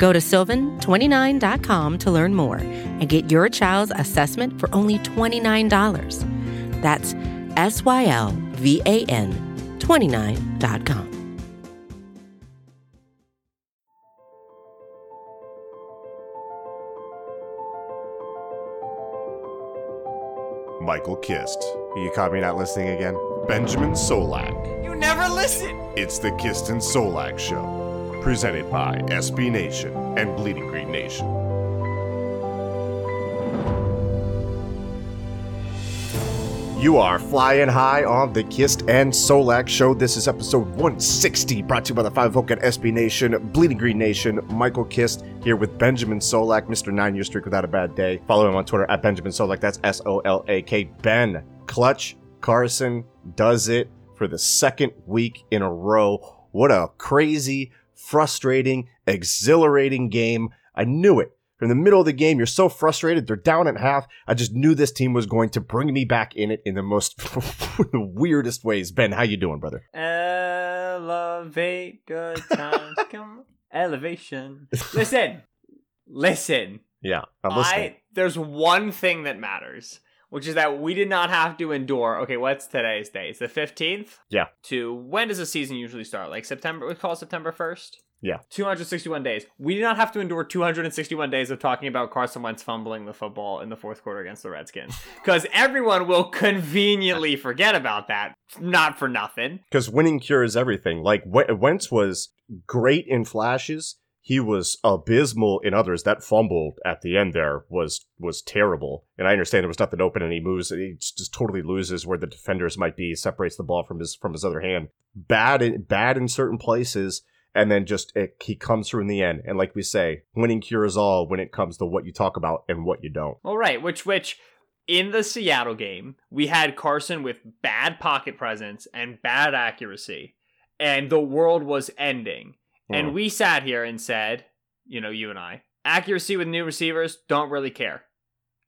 Go to sylvan29.com to learn more and get your child's assessment for only $29. That's S Y L V A N 29.com. Michael Kist. You caught me not listening again? Benjamin Solak. You never listen! It's the Kist and Solak Show, presented by SB Nation and Bleeding Green Nation. You are flying high on the Kist and Solak show. This is episode 160, brought to you by the Five Folk at SB Nation, Bleeding Green Nation. Michael Kist here with Benjamin Solak, Mr. Nine Year Streak Without a Bad Day. Follow him on Twitter at Benjamin Solak. That's S O L A K. Ben Clutch Carson does it for the second week in a row. What a crazy, frustrating, exhilarating game. I knew it in the middle of the game, you're so frustrated. They're down at half. I just knew this team was going to bring me back in it in the most the weirdest ways. Ben, how you doing, brother? Elevate good times. Come elevation. Listen. Listen. Yeah, I'm listening. I there's one thing that matters, which is that we did not have to endure. Okay, what's today's day? It's the 15th? Yeah. To when does the season usually start? Like September, we call it September 1st? Yeah. 261 days. We did not have to endure 261 days of talking about Carson Wentz fumbling the football in the fourth quarter against the Redskins. Because everyone will conveniently forget about that. Not for nothing. Because winning cures everything. Like, Wentz was great in flashes. He was abysmal in others. That fumble at the end there was was terrible. And I understand there was nothing open, and he moves. And He just totally loses where the defenders might be. Separates the ball from his from his other hand. Bad in, bad in certain places and then just it, he comes through in the end. And like we say, winning cures all when it comes to what you talk about and what you don't. All right, which which in the Seattle game, we had Carson with bad pocket presence and bad accuracy, and the world was ending. And we sat here and said, you know, you and I, accuracy with new receivers, don't really care.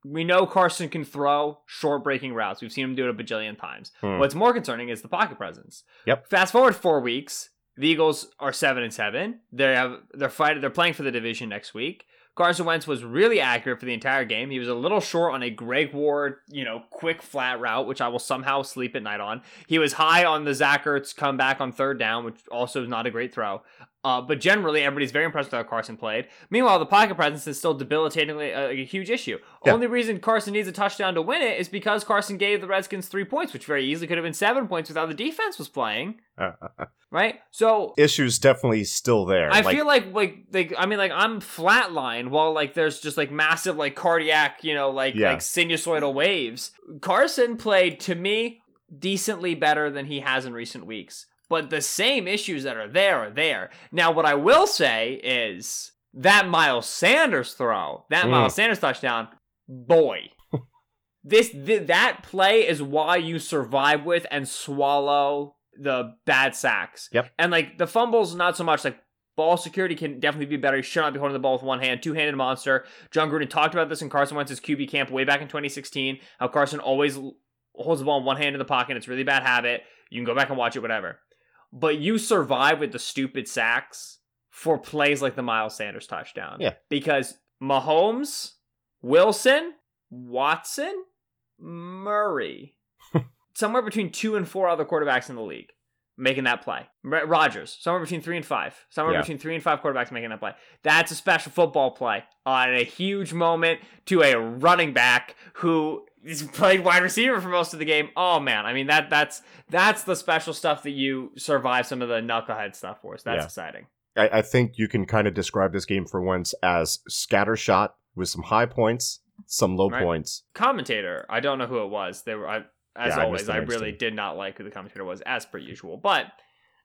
We know Carson can throw short breaking routes. We've seen him do it a bajillion times. Mm. What's more concerning is the pocket presence. Yep. Fast forward four weeks, the Eagles are seven and seven. They have they're fighting. They're playing for the division next week. Carson Wentz was really accurate for the entire game. He was a little short on a Greg Ward, you know, quick flat route, which I will somehow sleep at night on. He was high on the Zach Ertz comeback on third down, which also is not a great throw. Uh, but generally, everybody's very impressed with how Carson played. Meanwhile, the pocket presence is still debilitatingly a, a huge issue. Yeah. Only reason Carson needs a touchdown to win it is because Carson gave the Redskins three points, which very easily could have been seven points without the defense was playing. Uh, uh, uh. right? So issues definitely still there. I like, feel like like like I mean like I'm flatlined while like there's just like massive like cardiac, you know, like yeah. like sinusoidal waves. Carson played to me decently better than he has in recent weeks but the same issues that are there are there. Now, what I will say is that Miles Sanders throw, that mm. Miles Sanders touchdown, boy. this th- that play is why you survive with and swallow the bad sacks. Yep. And like the fumbles, not so much like ball security can definitely be better. You should not be holding the ball with one hand. Two handed monster. Jon Gruden talked about this in Carson Wentz's QB camp way back in 2016. How Carson always holds the ball in one hand in the pocket. It's a really bad habit. You can go back and watch it, whatever but you survive with the stupid sacks for plays like the Miles Sanders touchdown. Yeah. Because Mahomes, Wilson, Watson, Murray, somewhere between two and four other quarterbacks in the league making that play. Rodgers, somewhere between three and five. Somewhere yeah. between three and five quarterbacks making that play. That's a special football play on a huge moment to a running back who he's played wide receiver for most of the game. Oh man, I mean that that's that's the special stuff that you survive some of the knucklehead stuff for. So that's yeah. exciting. I, I, think you can kind of describe this game for once as scattershot with some high points, some low right. points. Commentator, I don't know who it was. They were I, as yeah, always. I, I really did not like who the commentator was, as per usual. But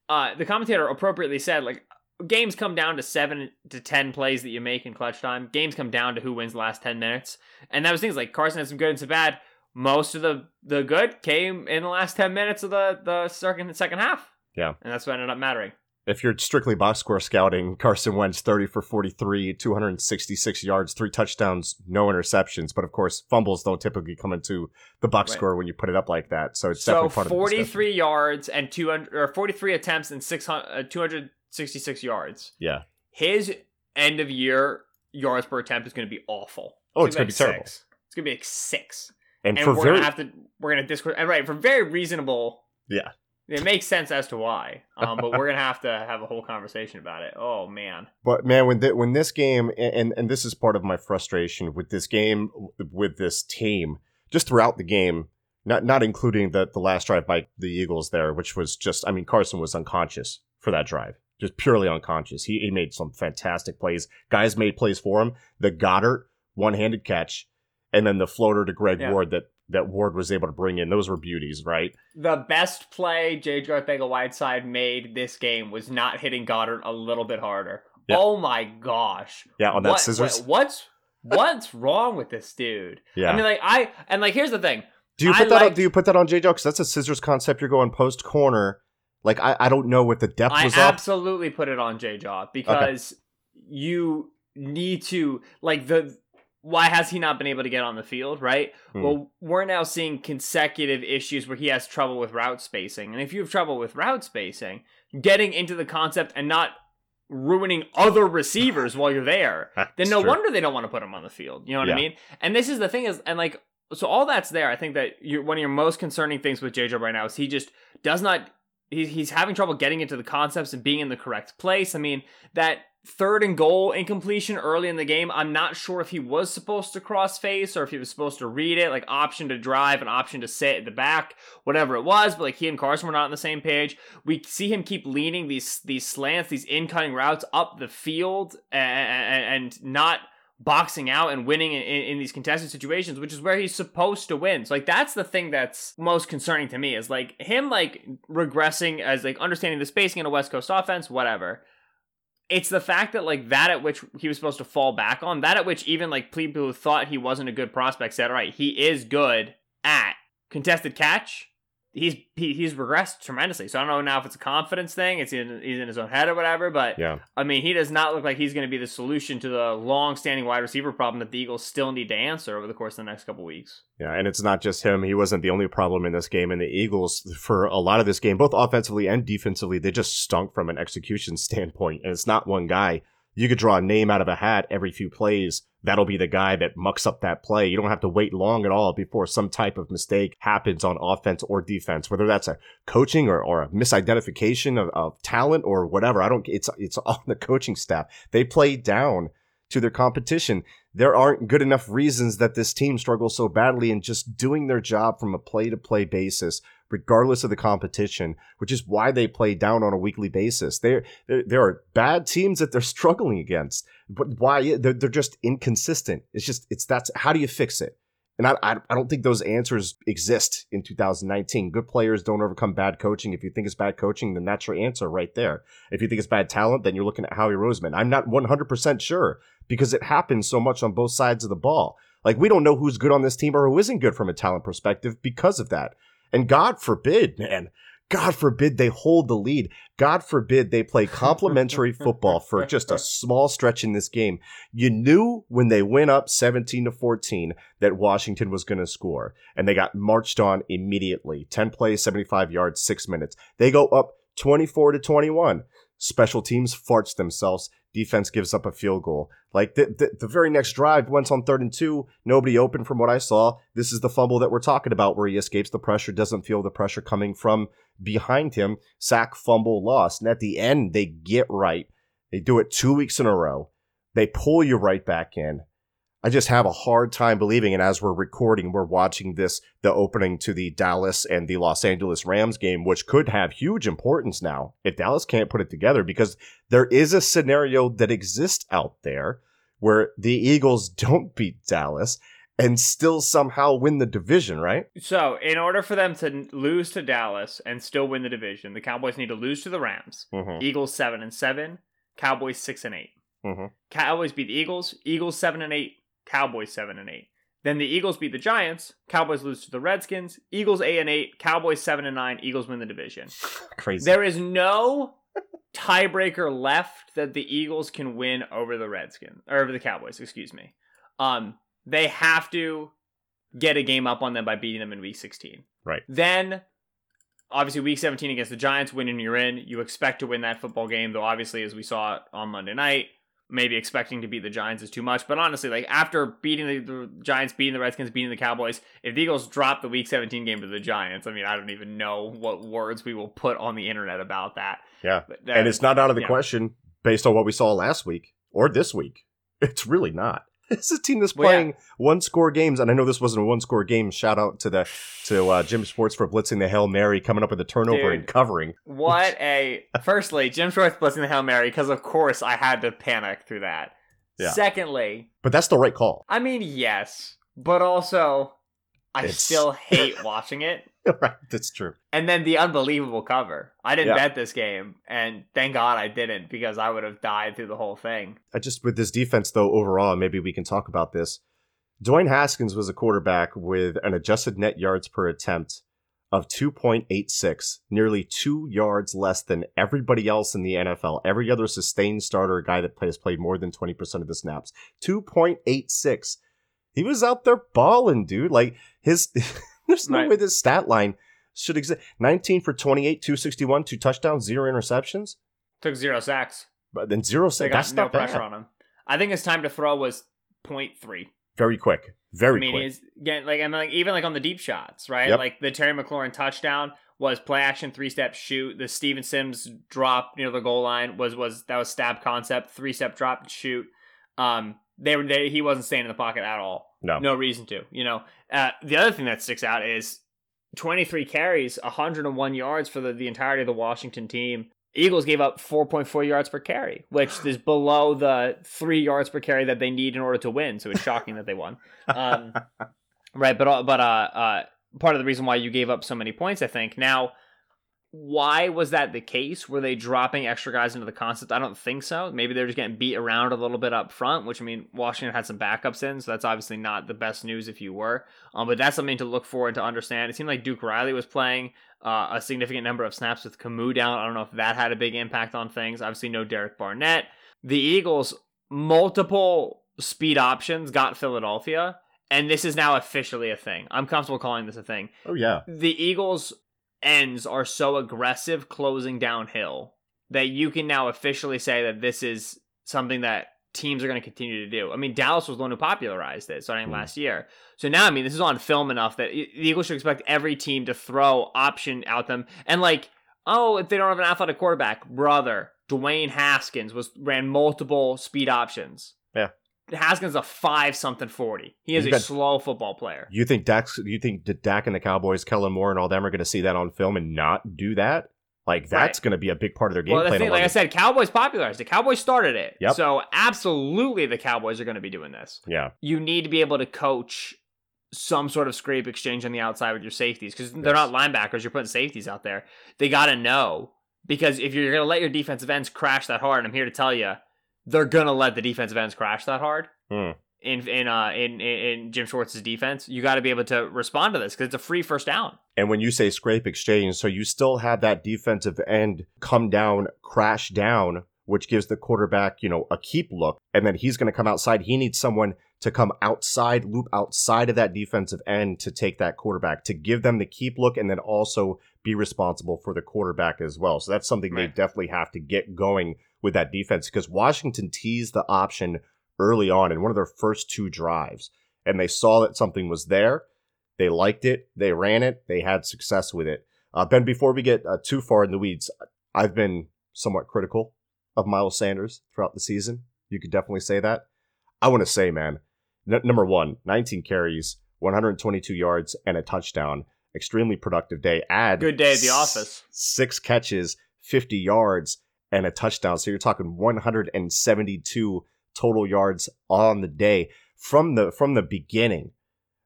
uh, the commentator appropriately said, like games come down to seven to ten plays that you make in clutch time. Games come down to who wins the last ten minutes, and that was things like Carson had some good and some bad. Most of the the good came in the last ten minutes of the the second second half. Yeah. and that's what ended up mattering. If you're strictly box score scouting, Carson Wentz 30 for 43, 266 yards, three touchdowns, no interceptions. But of course, fumbles don't typically come into the box Right. score when you put it up like that. So it's So definitely part of the discussion. 43 yards and 200 or 43 attempts and 600 uh, 266 yards. Yeah. His end of year yards per attempt is going to be awful. Oh, it's gonna be like terrible. six. It's going to be like 6. And, And for we're very going to have to we're going to discord and right for very reasonable Yeah. It makes sense as to why. Um, but we're going to have to have a whole conversation about it. Oh man. But man, when th- when this game and and this is part of my frustration with this game with this team, just throughout the game, not not including the the last drive by the Eagles there, which was just I mean Carson was unconscious for that drive, just purely unconscious. He he made some fantastic plays. Guys made plays for him. The Goedert one handed catch, and then the floater to Greg Yeah. Ward that that Ward was able to bring in. Those were beauties, right? The best play J. Garthega Whiteside made this game was not hitting Goedert a little bit harder. Yeah. Oh my gosh. Yeah, on that What- scissors. what- what's what's wrong with this dude? Yeah. I mean, like I and like here's the thing. Do you I put that on, liked- do you put that on J Joe? Because that's a scissors concept. You're going post corner. Like I, I don't know what the depth I was up. absolutely put it on J. Jaw because you need to like the. Why has he not been able to get on the field? Right. Hmm. Well, we're now seeing consecutive issues where he has trouble with route spacing, and if you have trouble with route spacing, getting into the concept and not ruining other receivers while you're there, then no true. wonder they don't want to put him on the field. You know what Yeah. I mean? And this is the thing is, and like, so all that's there. I think that you're, one of your most concerning things with JJ right now is he just does not. He's he's having trouble getting into the concepts and being in the correct place. I mean that third and goal incompletion early in the game. I'm not sure if he was supposed to cross face or if he was supposed to read it, like option to drive and option to sit at the back, whatever it was. But like he and Carson were not on the same page. We see him keep leaning these these slants, these in cutting routes up the field and, and not boxing out and winning in, in, in these contested situations, which is where he's supposed to win. So like that's the thing that's most concerning to me is like him like regressing as like understanding the spacing in a West Coast offense, whatever. It's the fact that like that at which he was supposed to fall back on, that at which even like people who thought he wasn't a good prospect said, all right, he is good at contested catch. He's he, he's regressed tremendously. So I don't know now if it's a confidence thing, it's in he's in his own head or whatever, but Yeah. I mean, he does not look like he's going to be the solution to the long-standing wide receiver problem that the Eagles still need to answer over the course of the next couple weeks. Yeah, and it's not just him. He wasn't the only problem in this game. And the Eagles, for a lot of this game, both offensively and defensively, they just stunk from an execution standpoint. And it's not one guy. You could draw a name out of a hat every few plays. That'll be the guy that mucks up that play. You don't have to wait long at all before some type of mistake happens on offense or defense, whether that's a coaching or, or a misidentification of, of talent or whatever. I don't, it's, it's on the coaching staff. They play down to their competition there aren't good enough reasons that this team struggles so badly in just doing their job from a play to play basis, regardless of the competition, which is why they play down on a weekly basis. There, there, are bad teams that they're struggling against, but why? They're, they're just inconsistent. It's just, it's that's how do you fix it? And I, I don't think those answers exist in 2019. Good players don't overcome bad coaching. If you think it's bad coaching, then that's your answer right there. If you think it's bad talent, then you're looking at Howie Roseman. I'm not 100% sure because it happens so much on both sides of the ball. Like we don't know who's good on this team or who isn't good from a talent perspective because of that. And God forbid, man, God forbid they hold the lead. God forbid they play complementary football for just a small stretch in this game. You knew when they went up 17 to 14 that Washington was going to score and they got marched on immediately. 10 plays, 75 yards, 6 minutes. They go up 24 to 21. Special teams farts themselves. Defense gives up a field goal. Like the, the, the very next drive, once on third and two, nobody open from what I saw. This is the fumble that we're talking about where he escapes the pressure, doesn't feel the pressure coming from behind him. Sack, fumble, loss. And at the end, they get right. They do it two weeks in a row. They pull you right back in. I just have a hard time believing. And as we're recording, we're watching this, the opening to the Dallas and the Los Angeles Rams game, which could have huge importance now if Dallas can't put it together, because there is a scenario that exists out there where the Eagles don't beat Dallas and still somehow win the division, right? So, in order for them to lose to Dallas and still win the division, the Cowboys need to lose to the Rams. Mm-hmm. Eagles seven and seven, Cowboys six and 8 Mhm. Cowboys beat the Eagles. Eagles seven and eight. Cowboys seven and eight. Then the Eagles beat the Giants. Cowboys lose to the Redskins. Eagles eight and eight. Cowboys seven and nine. Eagles win the division. Crazy. There is no tiebreaker left that the Eagles can win over the Redskins or over the Cowboys. Excuse me. Um, they have to get a game up on them by beating them in Week 16. Right. Then, obviously, Week 17 against the Giants, winning you're in. You expect to win that football game, though. Obviously, as we saw on Monday night, maybe expecting to beat the Giants is too much. But honestly, like after beating the, the Giants, beating the Redskins, beating the Cowboys, if the Eagles drop the Week 17 game to the Giants, I mean, I don't even know what words we will put on the internet about that. yeah. That- And it's not out of the yeah. question based on what we saw last week or this week. It's really not. It's a team that's Well, yeah. playing one score games, and I know this wasn't a one score game. Shout out to the to uh, Jim Schwartz for blitzing the hail mary, coming up with a turnover and covering. What a firstly, Jim Schwartz blitzing the Hail Mary, because of course I had to panic through that. Yeah. Secondly, But that's the right call. I mean yes, but also I It's- still hate watching it. right, that's true. And then the unbelievable cover. I didn't Yeah. bet this game, and thank God I didn't because I would have died through the whole thing. I just with this defense though overall, maybe we can talk about this. Dwayne Haskins was a quarterback with an adjusted net yards per attempt of 2.86, nearly two yards less than everybody else in the NFL. Every other sustained starter, a guy that has played more than 20% of the snaps, 2.86. He was out there balling, dude. Like his, there's no Right. way this stat line should exist. 19 for 28, 261, two touchdowns, zero interceptions, Took zero sacks. but then zero. sacks. That's no not bad. pressure on him. I think his time to throw was 0.3. Very quick. Very I mean, quick. he's getting like mean, like even like on the deep shots, right? Yep. Like the Terry McLaurin touchdown was play action three step shoot. The Steven Sims drop near the goal line was was that was stab concept three step drop shoot. Um, they were they, he wasn't staying in the pocket at all. No. no reason to. You know, uh, the other thing that sticks out is 23 carries, 101 yards for the, the entirety of the Washington team. Eagles gave up 4.4 yards per carry, which is below the three yards per carry that they need in order to win. So it's shocking that they won. Um, right, but but uh, uh, part of the reason why you gave up so many points, I think. Now, why was that the case? Were they dropping extra guys into the concept? I don't think so. Maybe they're just getting beat around a little bit up front, which I mean, Washington had some backups in, so that's obviously not the best news if you were. Um, but that's something to look for and to understand. It seemed like Duke Riley was playing uh, a significant number of snaps with Kamu's down. I don't know if that had a big impact on things. Obviously, no Derek Barnett. The Eagles, multiple speed options got Philadelphia, and this is now officially a thing. I'm comfortable calling this a thing. Oh yeah. The Eagles' ends are so aggressive closing downhill that you can now officially say that this is something that teams are going to continue to do. I mean, Dallas was the one who popularized it starting Hmm. last year. So now, I mean, this is on film enough that the Eagles should expect every team to throw option out them. And like, oh, if they don't have an athletic quarterback, brother, Dwayne Haskins was ran multiple speed options. Yeah. Haskins is a five something forty. He is You a got- slow football player. You think Dax? You think Dak and the Cowboys, Kellen Moore, and all them are going to see that on film and not do that? Like that's Right. going to be a big part of their game Well, the plan. thing, like I said, Cowboys popularized it. Cowboys started it. Yep. So absolutely, the Cowboys are going to be doing this. yeah, You need to be able to coach some sort of scrape exchange on the outside with your safeties because they're Yes. not linebackers. You're putting safeties out there. They got to know because if you're going to let your defensive ends crash that hard, I'm here to tell you, they're going to let the defensive ends crash that hard. Hmm. In in uh in in, Jim Schwartz's defense, you got to be able to respond to this because it's a free first down. And when you say scrape exchange, so you still have that defensive end come down, crash down, which gives the quarterback, you know, a keep look. And then he's going to come outside. He needs someone to come outside, loop outside of that defensive end to take that quarterback, to give them the keep look, and then also be responsible for the quarterback as well. So that's something they definitely have to get going with that defense because Washington teased the option early on in one of their first two drives. And they saw that something was there. They liked it. They ran it. They had success with it. Uh, ben, before we get uh, too far in the weeds, I've been somewhat critical of Miles Sanders throughout the season. You could definitely say that. I want to say, man, n- number one, 19 carries, 122 yards, and a touchdown. Extremely productive day. Add Good day at the s- office. Six catches, 50 yards, and a touchdown. So you're talking 172 total yards on the day from the from the beginning.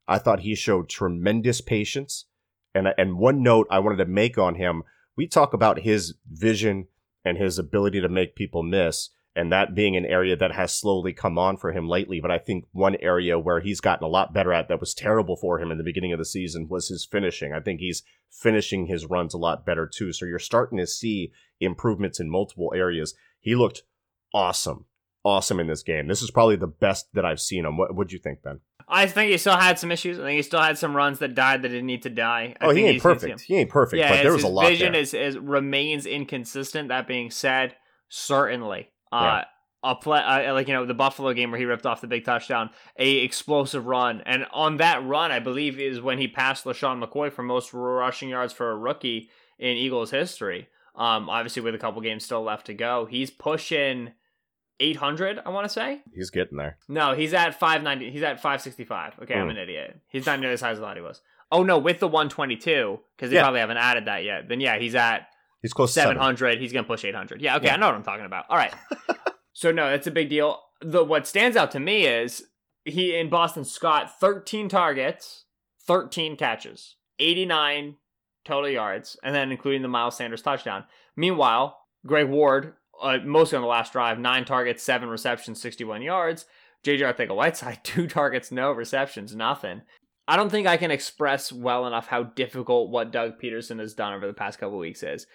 I thought he showed tremendous patience. And and one note I wanted to make on him, we talk about his vision and his ability to make people miss. And that being an area that has slowly come on for him lately. But I think one area where he's gotten a lot better at that was terrible for him in the beginning of the season was his finishing. I think he's finishing his runs a lot better too. So you're starting to see improvements in multiple areas. He looked awesome, awesome in this game. This is probably the best that I've seen him. What would you think, Ben? I think he still had some issues. I think he still had some runs that died that didn't need to die. I oh, he ain't perfect. He ain't perfect, Yeah, but there was a his lot vision there. is, is remains inconsistent. That being said, certainly, uh, Yeah. a play uh, like you know the Buffalo game where he ripped off the big touchdown, a explosive run, and on that run, I believe is when he passed LeSean McCoy for most rushing yards for a rookie in Eagles history. Um, obviously with a couple games still left to go, he's pushing. 800, I want to say. He's getting there. No, he's at 590. He's at 565. Okay, I'm Hmm. an idiot. He's not nearly as high as I thought he was. Oh no, with the 122 because they Yeah. probably haven't added that yet. Then yeah, he's at He's close to 700. He's gonna push 800. Yeah, okay, Yeah. I know what I'm talking about. All right. so no, that's a big deal. The what stands out to me is he in Boston Scott 13 targets, 13 catches, 89 total yards, and then including the Miles Sanders touchdown. Meanwhile, Greg Ward, uh, mostly on the last drive, nine targets, seven receptions, 61 yards. JJ Arcega-Whiteside, two targets, no receptions, nothing. I don't think I can express well enough how difficult what Doug Pederson has done over the past couple weeks is.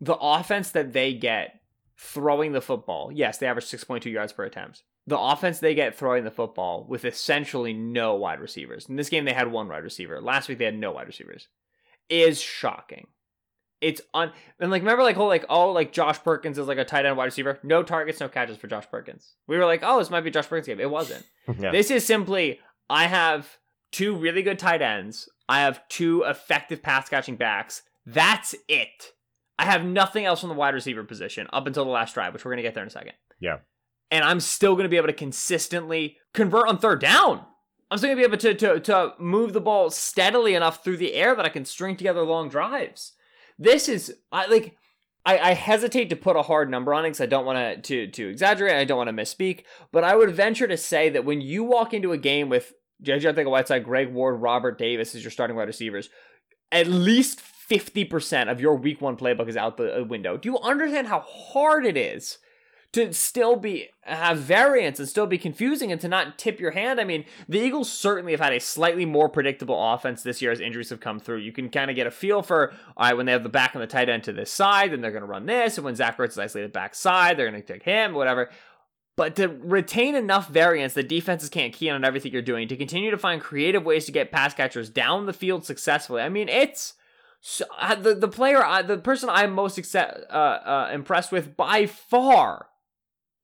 The offense that they get throwing the football, yes, they average 6.2 yards per attempt. The offense they get throwing the football with essentially no wide receivers. In this game, they had one wide receiver. Last week, they had no wide receivers. Is shocking. It's un and like remember like whole like oh like Josh Perkins is like a tight end wide receiver. No targets, no catches for Josh Perkins. We were like, oh, this might be Josh Perkins game. It wasn't. yeah. This is simply I have two really good tight ends. I have two effective pass catching backs. That's it. I have nothing else from the wide receiver position up until the last drive, which we're gonna get there in a second. Yeah. And I'm still gonna be able to consistently convert on third down. I'm still gonna be able to to to move the ball steadily enough through the air that I can string together long drives. This is I like I, I hesitate to put a hard number on it because I don't want to to exaggerate. I don't want to misspeak, but I would venture to say that when you walk into a game with JJ Arcega-Whiteside, Greg Ward, Robert Davis as your starting wide receivers, at least fifty percent of your Week One playbook is out the uh, window. Do you understand how hard it is? to still be have variance and still be confusing and to not tip your hand. I mean, the Eagles certainly have had a slightly more predictable offense this year as injuries have come through. You can kind of get a feel for all right when they have the back and the tight end to this side, then they're going to run this, and when Zach Ertz is isolated backside, they're going to take him, whatever. But to retain enough variance that defenses can't key on everything you're doing, to continue to find creative ways to get pass catchers down the field successfully. I mean, it's so, uh, the the player, uh, the person I'm most accept, uh, uh, impressed with by far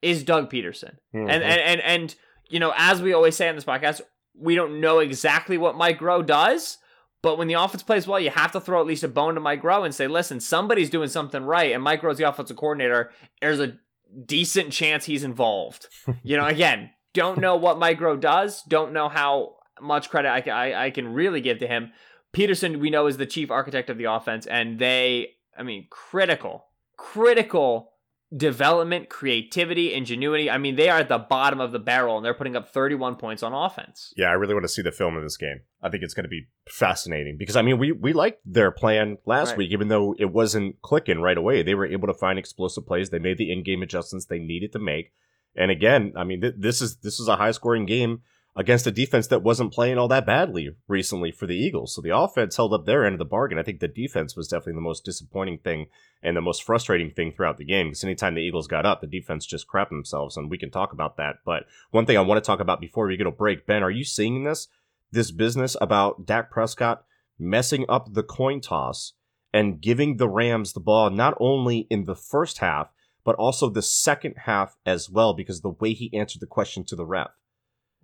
is Doug Pederson. Mhm. And, and and and you know, as we always say on this podcast, we don't know exactly what Mike Groh does, but when the offense plays well, you have to throw at least a bone to Mike Groh and say, listen, somebody's doing something right, and Mike Groh's the offensive coordinator. There's a decent chance he's involved. you know, again, don't know what Mike Groh does, don't know how much credit I, I, I can really give to him. Pederson, we know, is the chief architect of the offense, and they, I mean, critical, critical development, creativity, ingenuity. I mean, they are at the bottom of the barrel and they're putting up 31 points on offense. Yeah, I really want to see the film of this game. I think it's going to be fascinating because I mean, we we liked their plan last Right. week, even though it wasn't clicking right away. They were able to find explosive plays. They made the in-game adjustments they needed to make. And again, I mean, th- this is this is a high-scoring game against a defense that wasn't playing all that badly recently for the Eagles. So the offense held up their end of the bargain. I think the defense was definitely the most disappointing thing and the most frustrating thing throughout the game because anytime the Eagles got up, the defense just crapped themselves, and we can talk about that. But one thing I want to talk about before we get a break, Ben, are you seeing this? This business about Dak Prescott messing up the coin toss and giving the Rams the ball not only in the first half, but also the second half as well, because the way he answered the question to the ref.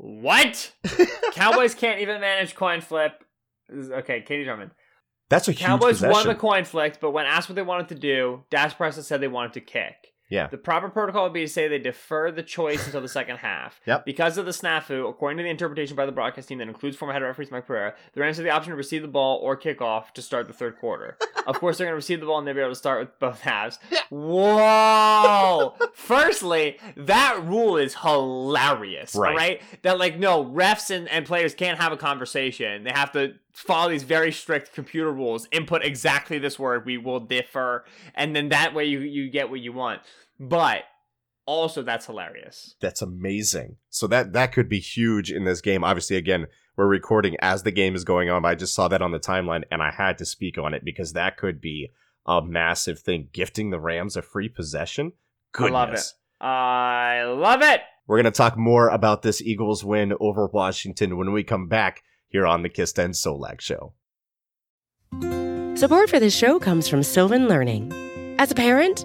What? Cowboys can't even manage coin flip. Okay, Katie Drummond. That's a huge Cowboys won the coin flip, but when asked what they wanted to do, Dak Prescott said they wanted to kick. Yeah. The proper protocol would be to say they defer the choice until the second half. Yep. Because of the snafu, according to the interpretation by the broadcast team that includes former head referee Mike Pereira, the Rams have the option to receive the ball or kick off to start the third quarter. of course, they're going to receive the ball and they'll be able to start with both halves. Whoa! Firstly, that rule is hilarious. Right. Right? That, like, no, refs and, and players can't have a conversation. They have to follow these very strict computer rules, input exactly this word, we will differ, and then that way you, you get what you want. But Also, that's hilarious. That's amazing. So that that could be huge in this game. Obviously, again, we're recording as the game is going on. But I just saw that on the timeline, and I had to speak on it because that could be a massive thing. Gifting the Rams a free possession. Goodness. I love it. I love it. We're going to talk more about this Eagles win over Washington when we come back here on the Kist and Solak Show. Support for this show comes from Sylvan Learning. As a parent,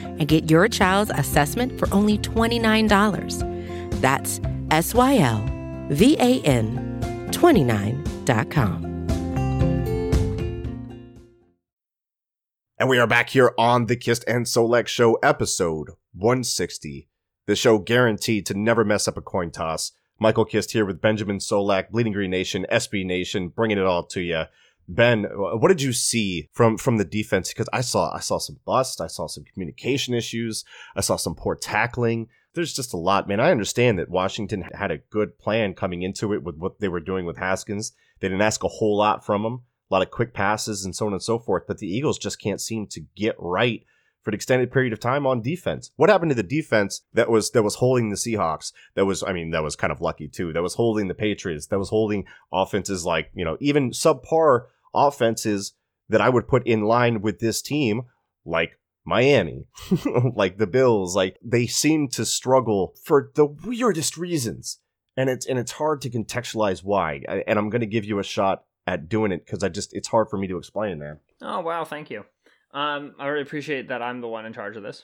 and get your child's assessment for only $29. That's S Y L V A N 29.com. And we are back here on the Kist and Solak Show, episode 160. The show guaranteed to never mess up a coin toss. Michael Kist here with Benjamin Solak, Bleeding Green Nation, SB Nation, bringing it all to you. Ben, what did you see from from the defense? Because I saw I saw some bust, I saw some communication issues, I saw some poor tackling. There's just a lot, man. I understand that Washington had a good plan coming into it with what they were doing with Haskins. They didn't ask a whole lot from him, a lot of quick passes and so on and so forth. But the Eagles just can't seem to get right for an extended period of time on defense. What happened to the defense that was that was holding the Seahawks? That was, I mean, that was kind of lucky too. That was holding the Patriots. That was holding offenses like you know even subpar offenses that I would put in line with this team, like Miami, like the Bills. Like they seem to struggle for the weirdest reasons, and it's and it's hard to contextualize why. And I'm going to give you a shot at doing it because I just it's hard for me to explain, man. Oh wow, thank you. Um, I really appreciate that I'm the one in charge of this.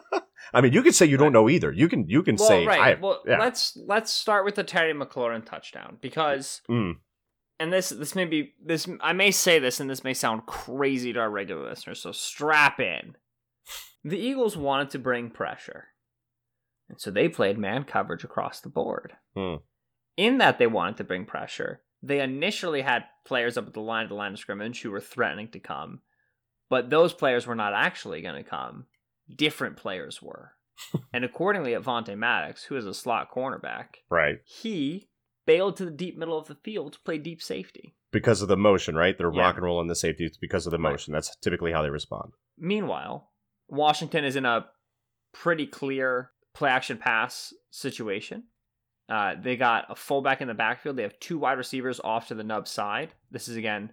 I mean, you could say you don't know either. You can you can Well, say right. I, well, yeah. let's let's start with the Terry McLaurin touchdown because, Mm. and this this may be this I may say this and this may sound crazy to our regular listeners, so strap in. The Eagles wanted to bring pressure, and so they played man coverage across the board. Hmm. In that they wanted to bring pressure, they initially had players up at the line of the line of scrimmage who were threatening to come, but those players were not actually going to come. Different players were. and accordingly, Avonte Maddox, who is a slot cornerback, right he bailed to the deep middle of the field to play deep safety. because of the motion, right? They're Yeah. rock and roll in the safety it's because of the Right. motion. That's typically how they respond. Meanwhile, Washington is in a pretty clear play action pass situation. Uh, they got a fullback in the backfield. They have two wide receivers off to the nub side. This is again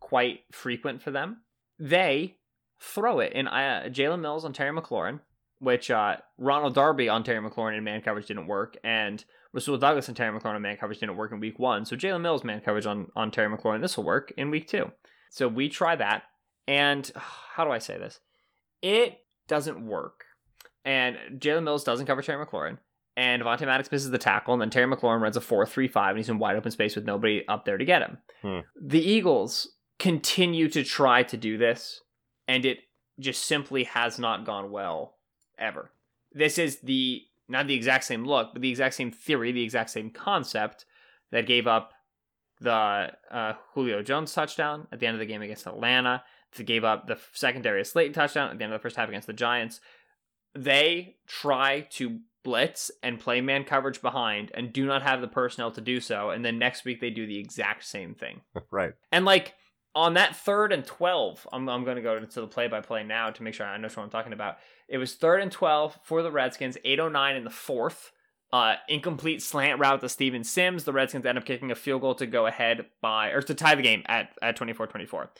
quite frequent for them. They throw it in uh, Jalen Mills on Terry McLaurin, which uh, Ronald Darby on Terry McLaurin in man coverage didn't work, and Rasul Douglas and Terry McLaurin in man coverage didn't work in week one. So Jalen Mills man coverage on on Terry McLaurin this will work in week two. So we try that, and how do I say this? It doesn't work. And Jalen Mills doesn't cover Terry McLaurin. And Devontae Maddox misses the tackle, and then Terry McLaurin runs a 4 3 5, and he's in wide open space with nobody up there to get him. Hmm. The Eagles continue to try to do this, and it just simply has not gone well ever. This is the not the exact same look, but the exact same theory, the exact same concept that gave up the uh, Julio Jones touchdown at the end of the game against Atlanta. That gave up the secondary Slayton touchdown at the end of the first half against the Giants. They try to blitz and play man coverage behind and do not have the personnel to do so. And then next week they do the exact same thing. right. And like on that third and 12, I'm, I'm going to go into the play by play now to make sure I know what I'm talking about. It was third and 12 for the Redskins, 809 in the fourth. Uh, incomplete slant route to Steven Sims. The Redskins end up kicking a field goal to go ahead by, or to tie the game at, at 24 24.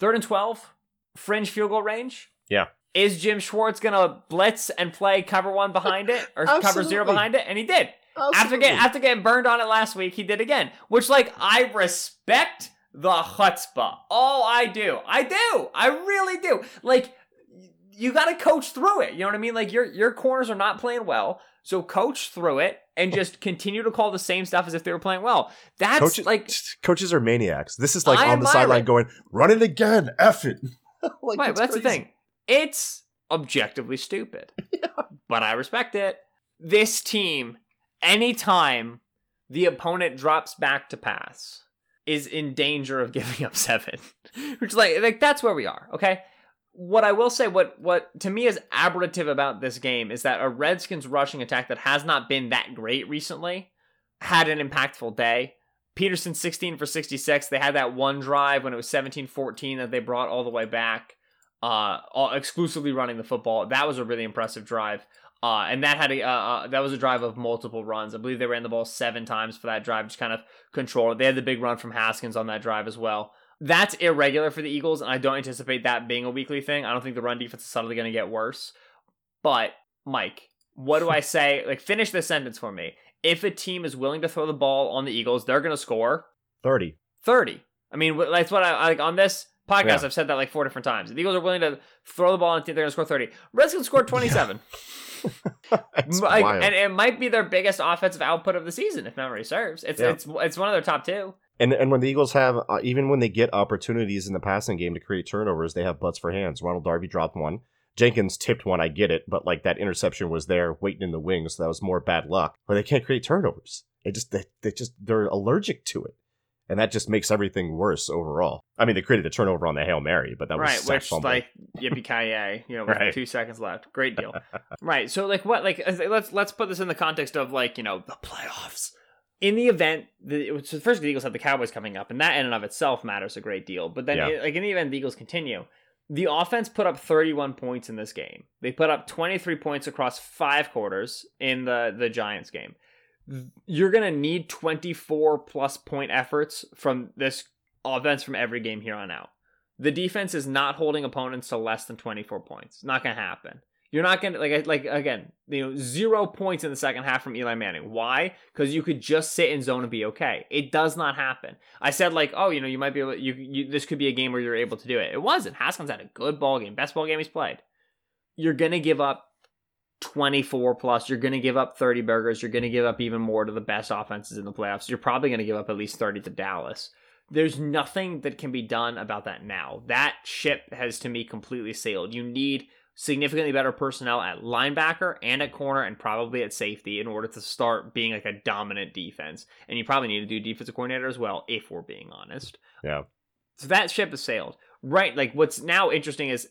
Third and 12, fringe field goal range. Yeah. Is Jim Schwartz going to blitz and play cover one behind it or cover zero behind it? And he did. after getting after getting burned on it last week, he did again. Which like I respect the chutzpah. All I do, I do, I really do. Like you got to coach through it. You know what I mean? Like your your corners are not playing well, so coach through it and just continue to call the same stuff as if they were playing well. That's coaches, like coaches are maniacs. This is like I on the sideline going, "Run it again, F it." like, right, but that's the thing. It's objectively stupid. But I respect it. This team, anytime the opponent drops back to pass, is in danger of giving up seven. Which like like that's where we are, okay? What I will say, what what to me is aberrative about this game is that a Redskins rushing attack that has not been that great recently had an impactful day. Peterson 16 for 66. They had that one drive when it was 17-14 that they brought all the way back uh, all, exclusively running the football. That was a really impressive drive. Uh, and that had a uh, uh, that was a drive of multiple runs. I believe they ran the ball seven times for that drive, just kind of control it. They had the big run from Haskins on that drive as well. That's irregular for the Eagles, and I don't anticipate that being a weekly thing. I don't think the run defense is suddenly going to get worse. But Mike, what do I say? Like, finish this sentence for me. If a team is willing to throw the ball on the Eagles, they're going to score thirty. 30. I mean, that's what I like on this podcast. Yeah. I've said that like four different times. The Eagles are willing to throw the ball and think they're going to score 30. Redskins scored 27. It's Like, and it might be their biggest offensive output of the season, if memory serves. It's Yeah. it's it's one of their top two. And and when the Eagles have uh, even when they get opportunities in the passing game to create turnovers, they have butts for hands. Ronald Darby dropped one. Jenkins tipped one. I get it, but like that interception was there waiting in the wings, so that was more bad luck. But they can't create turnovers. It just they, they just they're allergic to it, and that just makes everything worse overall. I mean, they created a turnover on the hail mary, but that was right, sack which fumble. like yippee ki you know, with Right. two seconds left, great deal. right, so like what, like let's let's put this in the context of like you know the playoffs. In the event, the, so first the Eagles have the Cowboys coming up, and that in and of itself matters a great deal. But then, Yeah. it- like in the event the Eagles continue, the offense put up 31 points in this game. They put up 23 points across five quarters in the the Giants game. You're gonna need 24 plus point efforts from this offense from every game here on out. The defense is not holding opponents to less than 24 points. Not gonna happen. You're not gonna like like again, you know, zero points in the second half from Eli Manning. Why? Because you could just sit in zone and be okay. It does not happen. I said like, oh, you know, you might be able. You, you this could be a game where you're able to do it. It wasn't. Haskins had a good ball game, best ball game he's played. You're gonna give up 24 plus. You're gonna give up 30 burgers. You're gonna give up even more to the best offenses in the playoffs. You're probably gonna give up at least 30 to Dallas there's nothing that can be done about that now. That ship has to me completely sailed. You need significantly better personnel at linebacker and at corner and probably at safety in order to start being like a dominant defense. And you probably need to do defensive coordinator as well, if we're being honest. Yeah. So that ship has sailed. Right, like what's now interesting is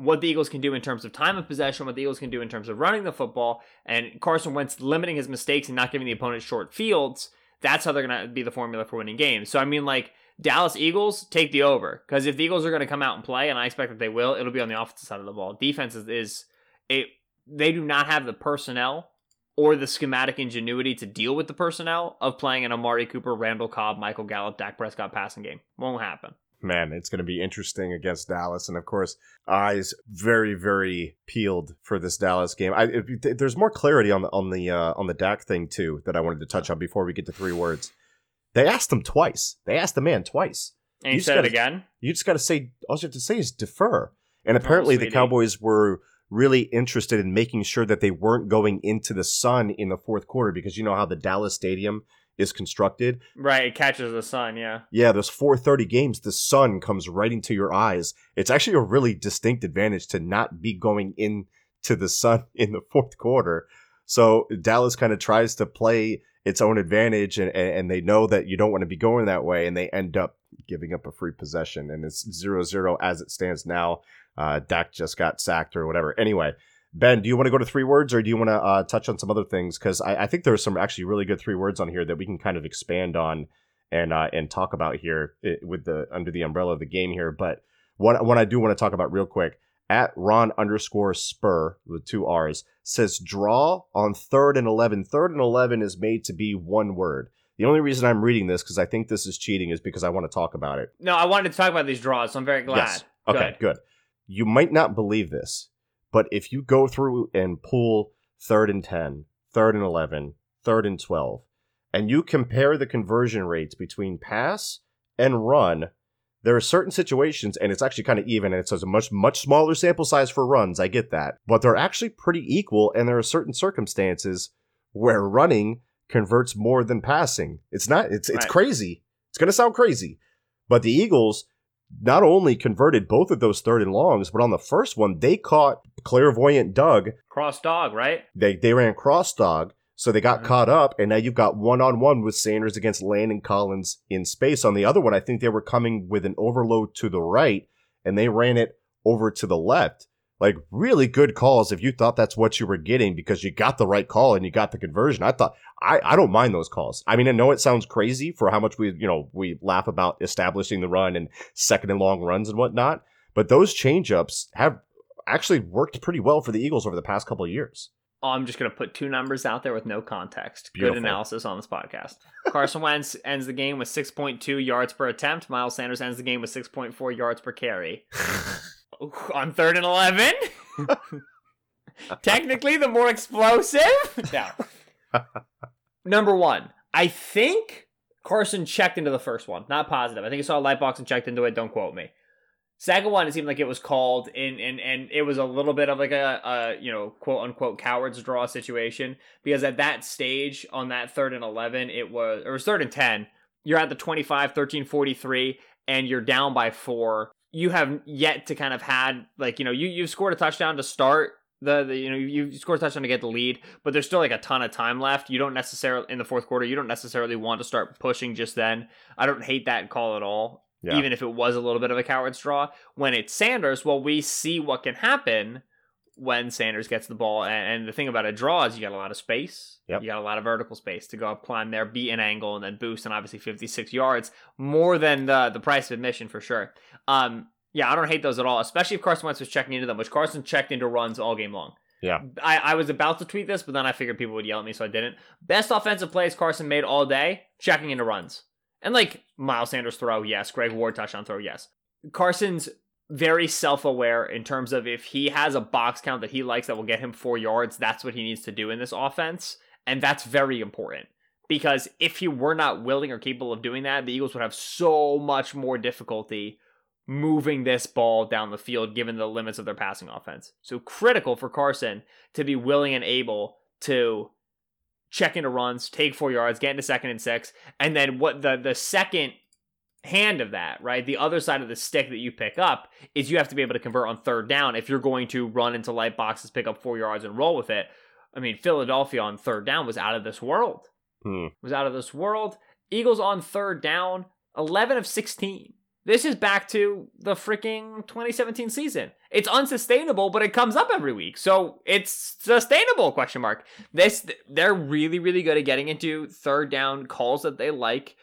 what the Eagles can do in terms of time of possession, what the Eagles can do in terms of running the football, and Carson Wentz limiting his mistakes and not giving the opponent short fields. That's how they're going to be the formula for winning games. So, I mean, like, Dallas Eagles, take the over. Because if the Eagles are going to come out and play, and I expect that they will, it'll be on the offensive side of the ball. Defense is, is it, they do not have the personnel or the schematic ingenuity to deal with the personnel of playing an Amari Cooper, Randall Cobb, Michael Gallup, Dak Prescott passing game. Won't happen. Man, it's going to be interesting against Dallas, and of course, eyes very, very peeled for this Dallas game. I, if, there's more clarity on the on the uh, on the Dak thing too that I wanted to touch on before we get to three words. They asked him twice. They asked the man twice. And You said gotta- it again? You just got to say all you have to say is defer. And apparently, the. Cowboys were really interested in making sure that they weren't going into the sun in the fourth quarter because you know how the Dallas Stadium is constructed. Right, it catches the sun, yeah. Yeah, those 4:30 games, the sun comes right into your eyes. It's actually a really distinct advantage to not be going into the sun in the fourth quarter. So Dallas kind of tries to play its own advantage, and, and they know that you don't want to be going that way, and they end up giving up a free possession, and it's 0-0 as it stands now. Uh, Dak just got sacked or whatever. Anyway, Ben, do you want to go to three words, or do you want to uh, touch on some other things? Because I, I think there's some actually really good three words on here that we can kind of expand on and uh, and talk about here with the under the umbrella of the game here. But what what I do want to talk about real quick at Ron underscore Spur with two R's says draw on third and eleven. Third and eleven is made to be one word. The only reason I'm reading this because I think this is cheating is because I want to talk about it. No, I wanted to talk about these draws, so I'm very glad. Yes. Okay, Good. good. You might not believe this, but if you go through and pull third and 10, third and 11, third and 12, and you compare the conversion rates between pass and run, there are certain situations, and it's actually kind of even, and it's a much, much smaller sample size for runs. I get that. But they're actually pretty equal, and there are certain circumstances where running converts more than passing. It's not, it's, it's Right. crazy. It's going to sound crazy. But the Eagles not only converted both of those third and longs, but on the first one, they caught clairvoyant Doug Cross dog, right? they they ran cross dog, so they got Mhm. caught up, and now you've got one on one with Sanders against Landon Collins in space. On the other one, I think they were coming with an overload to the right, and they ran it over to the left. Like really good calls if you thought that's what you were getting because you got the right call and you got the conversion. I thought I, I don't mind those calls. I mean, I know it sounds crazy for how much we you know we laugh about establishing the run and second and long runs and whatnot, but those changeups have actually worked pretty well for the Eagles over the past couple of years. Oh, I'm just going to put two numbers out there with no context. Beautiful. Good analysis on this podcast. Carson Wentz ends the game with 6.2 yards per attempt. Miles Sanders ends the game with 6.4 yards per carry. On third and 11? Technically, the more explosive? No. Number one, I think Carson checked into the first one. Not positive. I think he saw a light box and checked into it. Don't quote me. Second one, it seemed like it was called and and and it was a little bit of like a, a you know quote unquote cowards draw situation because at that stage on that third and eleven, it was or it was third and ten. You're at the 25, 13, 43, and you're down by four. You have yet to kind of had like you know you you've scored a touchdown to start the, the you know you scored a touchdown to get the lead, but there's still like a ton of time left. You don't necessarily in the fourth quarter. You don't necessarily want to start pushing just then. I don't hate that call at all Yeah. even if it was a little bit of a coward's draw. When it's Sanders, well, we see what can happen when Sanders gets the ball. And, and the thing about a draw is you got a lot of space. Yep. You got a lot of vertical space to go up, climb there, beat an angle, and then boost, and obviously 56 yards, more than the, the price of admission for sure. Um, yeah, I don't hate those at all, especially if Carson Wentz was checking into them, which Carson checked into runs all game long. Yeah. I, I was about to tweet this, but then I figured people would yell at me, so I didn't. Best offensive plays Carson made all day, checking into runs. And like Miles Sanders throw, yes. Greg Ward touchdown throw, yes. Carson's very self aware in terms of if he has a box count that he likes that will get him four yards, that's what he needs to do in this offense. And that's very important because if he were not willing or capable of doing that, the Eagles would have so much more difficulty moving this ball down the field given the limits of their passing offense. So critical for Carson to be willing and able to check into runs, take four yards, get into second and six, and then what the the second hand of that, right? The other side of the stick that you pick up is you have to be able to convert on third down if you're going to run into light boxes, pick up four yards, and roll with it. I mean, Philadelphia on third down was out of this world. Hmm. Was out of this world. Eagles on third down, 11 of 16. This is back to the freaking 2017 season. It's unsustainable, but it comes up every week. So it's sustainable question mark. This they're really really good at getting into third down calls that they like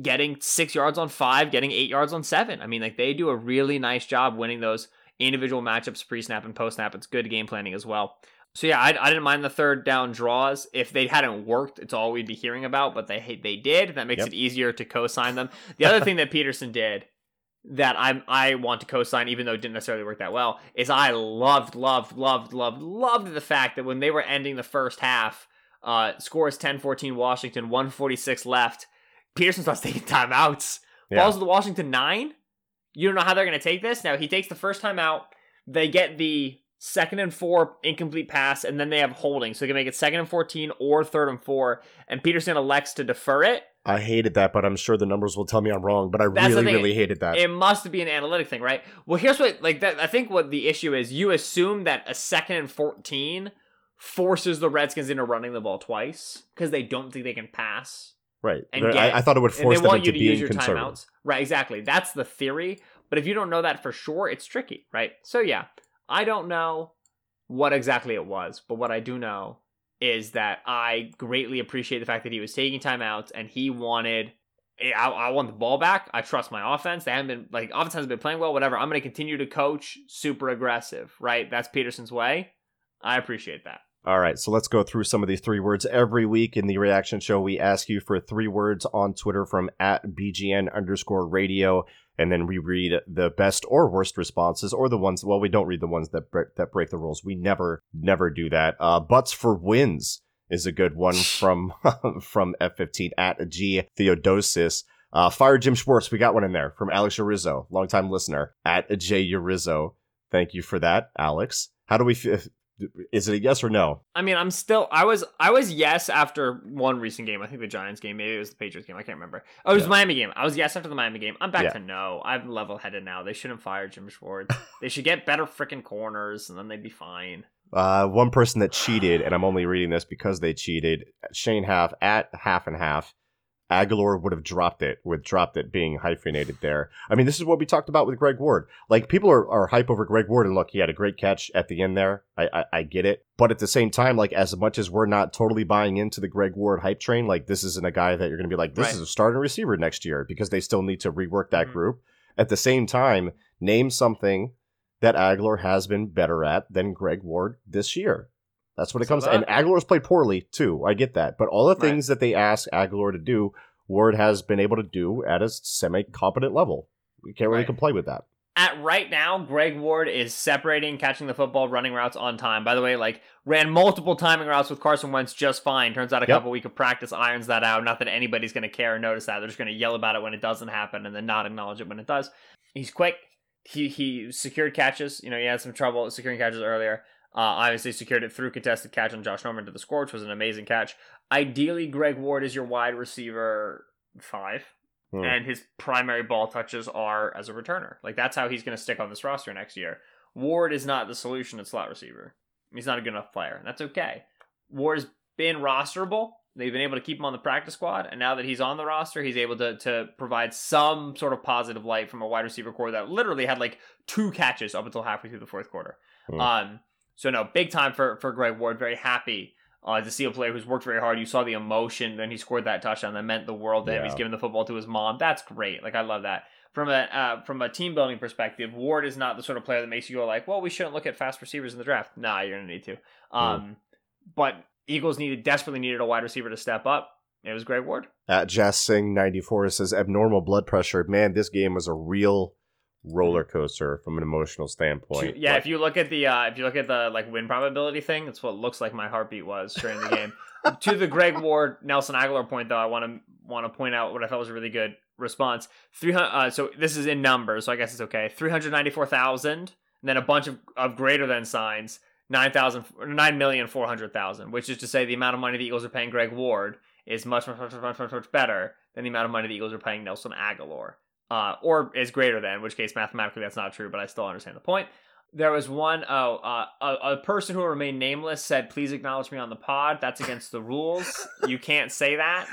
getting 6 yards on 5, getting 8 yards on 7. I mean like they do a really nice job winning those individual matchups pre-snap and post-snap. It's good game planning as well. So yeah, I, I didn't mind the third down draws. If they hadn't worked, it's all we'd be hearing about. But they they did. That makes Yep. it easier to co-sign them. The other thing that Pederson did that I I want to co-sign, even though it didn't necessarily work that well, is I loved loved loved loved loved the fact that when they were ending the first half, uh, scores 10-14 Washington, 146 left. Pederson starts taking timeouts. Yeah. Balls to the Washington nine. You don't know how they're going to take this. Now he takes the first time out. They get the second and four incomplete pass, and then they have holding, so they can make it second and fourteen or third and four. And Pederson elects to defer it. I hated that, but I'm sure the numbers will tell me I'm wrong. But I That's really, really hated that. It must be an analytic thing, right? Well, here's what like that. I think what the issue is. You assume that a second and fourteen forces the Redskins into running the ball twice because they don't think they can pass. right. and get- I, I thought it would and force they them want into you to use your timeouts. Right, exactly. That's the theory. But if you don't know that for sure, it's tricky, right? So yeah, I don't know what exactly it was, but what I do know is that I greatly appreciate the fact that he was taking timeouts and he wanted. Eh, I, I want the ball back. I trust my offense. They haven't been like offense hasn't been playing well. Whatever. I'm going to continue to coach super aggressive. Right. That's Pederson's way. I appreciate that. All right, so let's go through some of these three words. Every week in the reaction show, we ask you for three words on Twitter from at BGN underscore radio, and then we read the best or worst responses, or the ones, well, we don't read the ones that break, that break the rules. We never, never do that. Uh, butts for wins. is a good one from from F15 at G Theodosis. Uh, Fire Jim Schwartz, we got one in there from Alex Urizo, longtime listener at J Urizo. Thank you for that, Alex. How do we feel? Is it a yes or no? I mean, I'm still. I was. I was yes after one recent game. I think the Giants game. Maybe it was the Patriots game. I can't remember. Oh, it was Yeah. the Miami game. I was yes after the Miami game. I'm back Yeah. to no. I'm level headed now. They shouldn't fire Jim Schwartz. they should get better freaking corners, and then they'd be fine. Uh, one person that cheated, and I'm only reading this because they cheated. Shane Half at half and half. Agholor would have dropped it with dropped it being hyphenated there. I mean, this is what we talked about with Greg Ward. Like people are, are hype over Greg Ward, and look, he had a great catch at the end there. I, I I get it, but at the same time, like as much as we're not totally buying into the Greg Ward hype train, like this isn't a guy that you're going to be like, this Right. is a starting receiver next year because they still need to rework that Mhm. group. At the same time, name something that Agholor has been better at than Greg Ward this year. That's what it So comes to. And Agholor's played poorly too. I get that. But all the Right. things that they ask Agholor to do, Ward has been able to do at a semi competent level. We can't really Right. complain with that. At right now, Greg Ward is separating, catching the football, running routes on time. By the way, like ran multiple timing routes with Carson Wentz just fine. Turns out a Yep. couple week of practice irons that out. Not that anybody's going to care or notice that. They're just going to yell about it when it doesn't happen and then not acknowledge it when it does. He's quick. He he secured catches. You know, he had some trouble securing catches earlier. Uh, obviously, secured it through contested catch on Josh Norman to the score, which was an amazing catch. Ideally, Greg Ward is your wide receiver five Hmm. and his primary ball touches are as a returner. Like that's how he's going to stick on this roster next year. Ward is not the solution at slot receiver. He's not a good enough player, and that's okay. Ward's been rosterable. They've been able to keep him on the practice squad, and now that he's on the roster, he's able to to provide some sort of positive light from a wide receiver corps that literally had like two catches up until halfway through the fourth quarter. Hmm. Um, so no, big time for for Greg Ward. Very happy uh, to see a player who's worked very hard. You saw the emotion, then he scored that touchdown that meant the world to him. He's giving the football to his mom. That's great. Like I love that. From a uh, from a team building perspective, Ward is not the sort of player that makes you go like, well, we shouldn't look at fast receivers in the draft. Nah, you're gonna need to. Um, but Eagles needed desperately needed a wide receiver to step up. It was Greg Ward. At Jazz Sing 94 says abnormal blood pressure. Man, this game was a real roller coaster from an emotional standpoint. Yeah, Like, if you look at the uh, if you look at the like win probability thing, that's what looks like my heartbeat was during the game. to the Greg Ward Nelson Agholor point though, I want to want to point out what I thought was a really good response. Three hundred. Uh, so this is in numbers, so I guess it's okay. Three hundred ninety four thousand, and then a bunch of, of greater than signs. Nine thousand, nine million four hundred thousand, which is to say the amount of money the Eagles are paying Greg Ward is much, much, much, much, much, much better than the amount of money the Eagles are paying Nelson Agholor uh, or is greater than, in which case mathematically that's not true, but I still understand the point. There was one, oh, uh, a, a person who remained nameless said, please acknowledge me on the pod. That's against the rules. you can't say that.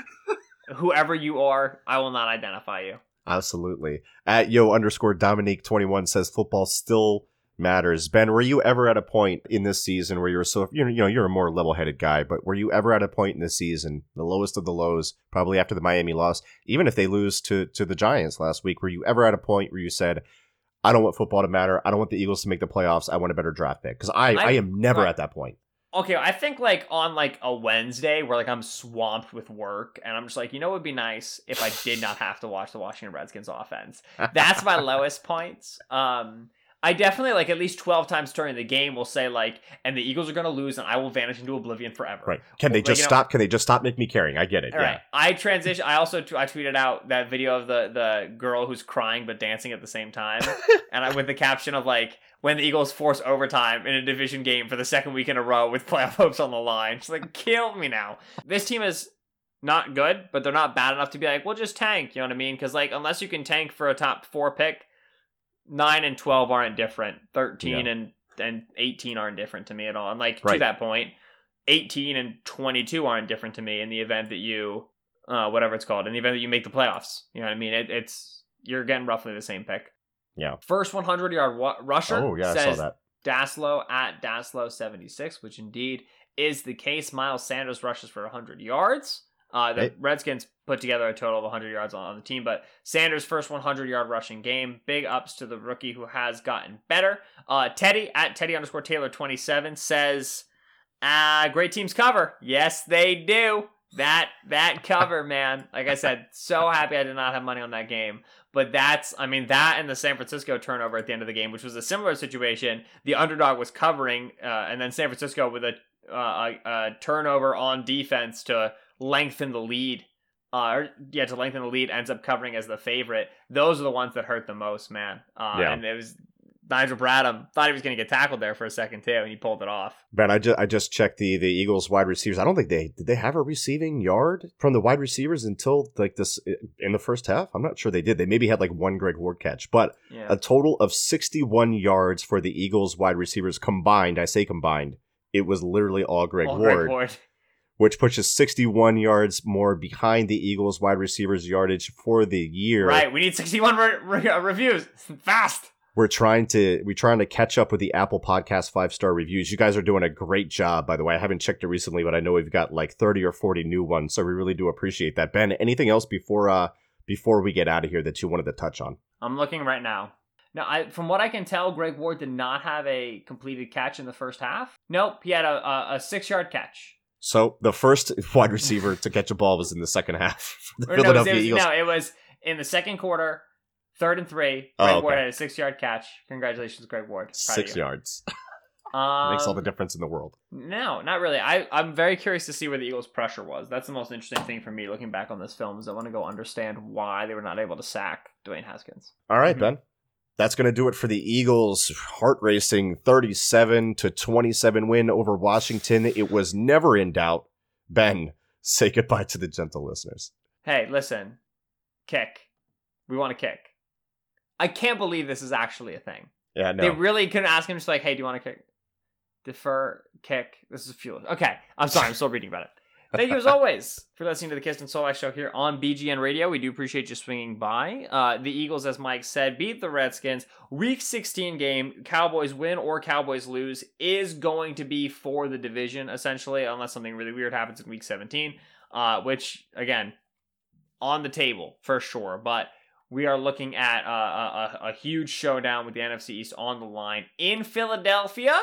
Whoever you are, I will not identify you. Absolutely. At yo underscore Dominique twenty one says football still matters. Ben, were you ever at a point in this season where you were so you know, you know you're a more level headed guy, but were you ever at a point in this season, the lowest of the lows, probably after the Miami loss, even if they lose to to the Giants last week, were you ever at a point where you said, I don't want football to matter. I don't want the Eagles to make the playoffs. I want a better draft pick. Because I, I, I- am never right. at that point. Okay, I think like on like a Wednesday where like I'm swamped with work and I'm just like, you know, it would be nice if I did not have to watch the Washington Redskins offense. That's my lowest points. Um, I definitely like at least twelve times during the game will say like, and the Eagles are going to lose, and I will vanish into oblivion forever. Right. Can they just know- stop? Can they just stop make me caring? I get it. All yeah. right. I transition. I also t- I tweeted out that video of the the girl who's crying but dancing at the same time, and I with the caption of like when the Eagles force overtime in a division game for the second week in a row with playoff hopes on the line. She's like, kill me now. This team is not good, but they're not bad enough to be like, we'll just tank. You know what I mean? Because like unless you can tank for a top four pick, nine and twelve aren't different. Thirteen Yeah. and and eighteen aren't different to me at all. And like to that point, eighteen and twenty two aren't different to me in the event that you, uh, whatever it's called, in the event that you make the playoffs. You know what I mean? It, it's you're getting roughly the same pick. Yeah. First 100 yard wa- rusher. Oh yeah, I says saw that. Daslow at Daslow76, which indeed is the case. Miles Sanders rushes for 100 yards. Uh, the Hey. Redskins put together a total of 100 yards on, on the team, but Sanders' first 100 yard rushing game. Big ups to the rookie who has gotten better. Uh, Teddy at Teddy underscore Taylor 27 says, ah, great teams cover. Yes, they do. That that cover, man. Like I said, so happy I did not have money on that game. But that's, I mean, that and the San Francisco turnover at the end of the game, which was a similar situation. The underdog was covering, uh, and then San Francisco with a uh, a, a turnover on defense to lengthen the lead. Uh, or, yeah, to lengthen the lead ends up covering as the favorite. Those are the ones that hurt the most, man. Uh, Yeah. And it was Nigel Bradham thought he was going to get tackled there for a second too, and he pulled it off. Ben, I just I just checked the the Eagles wide receivers. I don't think they did they have a receiving yard from the wide receivers until like this in the first half. I'm not sure they did. They maybe had like one Greg Ward catch, but Yeah. a total of 61 yards for the Eagles wide receivers combined. I say combined. It was literally all Greg All Ward, Greg Ward. Which pushes 61 yards more behind the Eagles wide receivers yardage for the year. Right. We need 61 re- re- uh, reviews fast. we're trying to we're trying to catch up with the Apple Podcast five star reviews. You guys are doing a great job, by the way. I haven't checked it recently, but I know we've got like thirty or forty new ones, so we really do appreciate that. Ben, anything else before uh before we get out of here that you wanted to touch on? I'm looking right now. Now, I, from what I can tell, Greg Ward did not have a completed catch in the first half. Nope, he had a, a, a six yard catch. So the first wide receiver to catch a ball was in the second half. for The Or no, it was, it was- Eagles. no, it was in the second quarter, third and three. Oh, okay. Ward had a six yard catch. Congratulations, Greg Ward. Proud Six yards Um, makes all the difference in the world. No, not really. I, I'm very curious to see where the Eagles' pressure was. That's the most interesting thing for me looking back on this film is I want to go understand why they were not able to sack Dwayne Haskins. All right, Mhm. Ben. That's going to do it for the Eagles' heart racing 37 to 27 win over Washington. It was never in doubt. Ben, say goodbye to the gentle listeners. Hey, listen, kick. We want to kick. I can't believe this is actually a thing. Yeah, no. They really couldn't ask him just like, hey, do you want to kick? Defer, kick. This is fuel. Okay, I'm sorry. I'm still reading about it. Thank you as always for listening to the Kist and Solak show here on BGN Radio. We do appreciate you swinging by. Uh, the Eagles, as Mike said, beat the Redskins. Week 16 game, Cowboys win or Cowboys lose, is going to be for the division essentially, unless something really weird happens in Week 17. Uh, which again, on the table for sure, but we are looking at a, a, a huge showdown with the NFC East on the line in Philadelphia.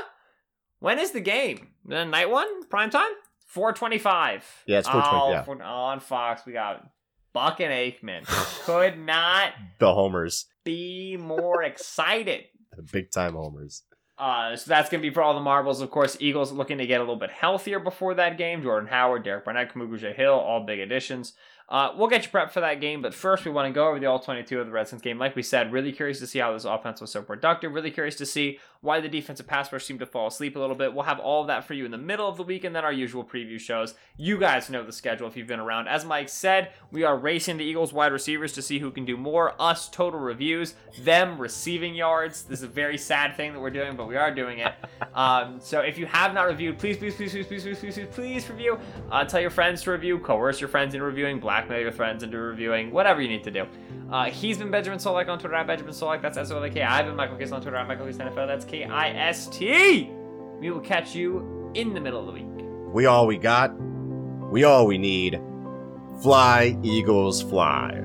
When is the game? The night one? Prime time? 425. Yeah, it's 4:20, Oh, yeah. for- on Fox, we got Buck and Aikman. Could not the homers, be more excited. the big time homers. Uh, so that's going to be for all the marbles. Of course, Eagles looking to get a little bit healthier before that game. Jordan Howard, Derek Barnett, Kamu Grugier-Hill, all big additions. Uh, we'll get you prepped for that game, but first we want to go over the all 22 of the Redskins game. Like we said, really curious to see how this offense was so productive. Really curious to see why the defensive pass rush seemed to fall asleep a little bit. We'll have all of that for you in the middle of the week and then our usual preview shows. You guys know the schedule if you've been around. As Mike said, we are racing the Eagles wide receivers to see who can do more. Us total reviews, them receiving yards. This is a very sad thing that we're doing, but we are doing it. Um, so if you have not reviewed, please, please, please, please, please, please, please, please, please review. Uh, tell your friends to review, coerce your friends into reviewing, blackmail your friends into reviewing, whatever you need to do. Uh, he's been Benjamin Solak on Twitter at Benjamin Solak. That's S O L A K. I've been Michael Kist on Twitter at Michael Kist NFL. That's K I S T. We will catch you in the middle of the week. We all we got. We all we need. Fly, Eagles, fly.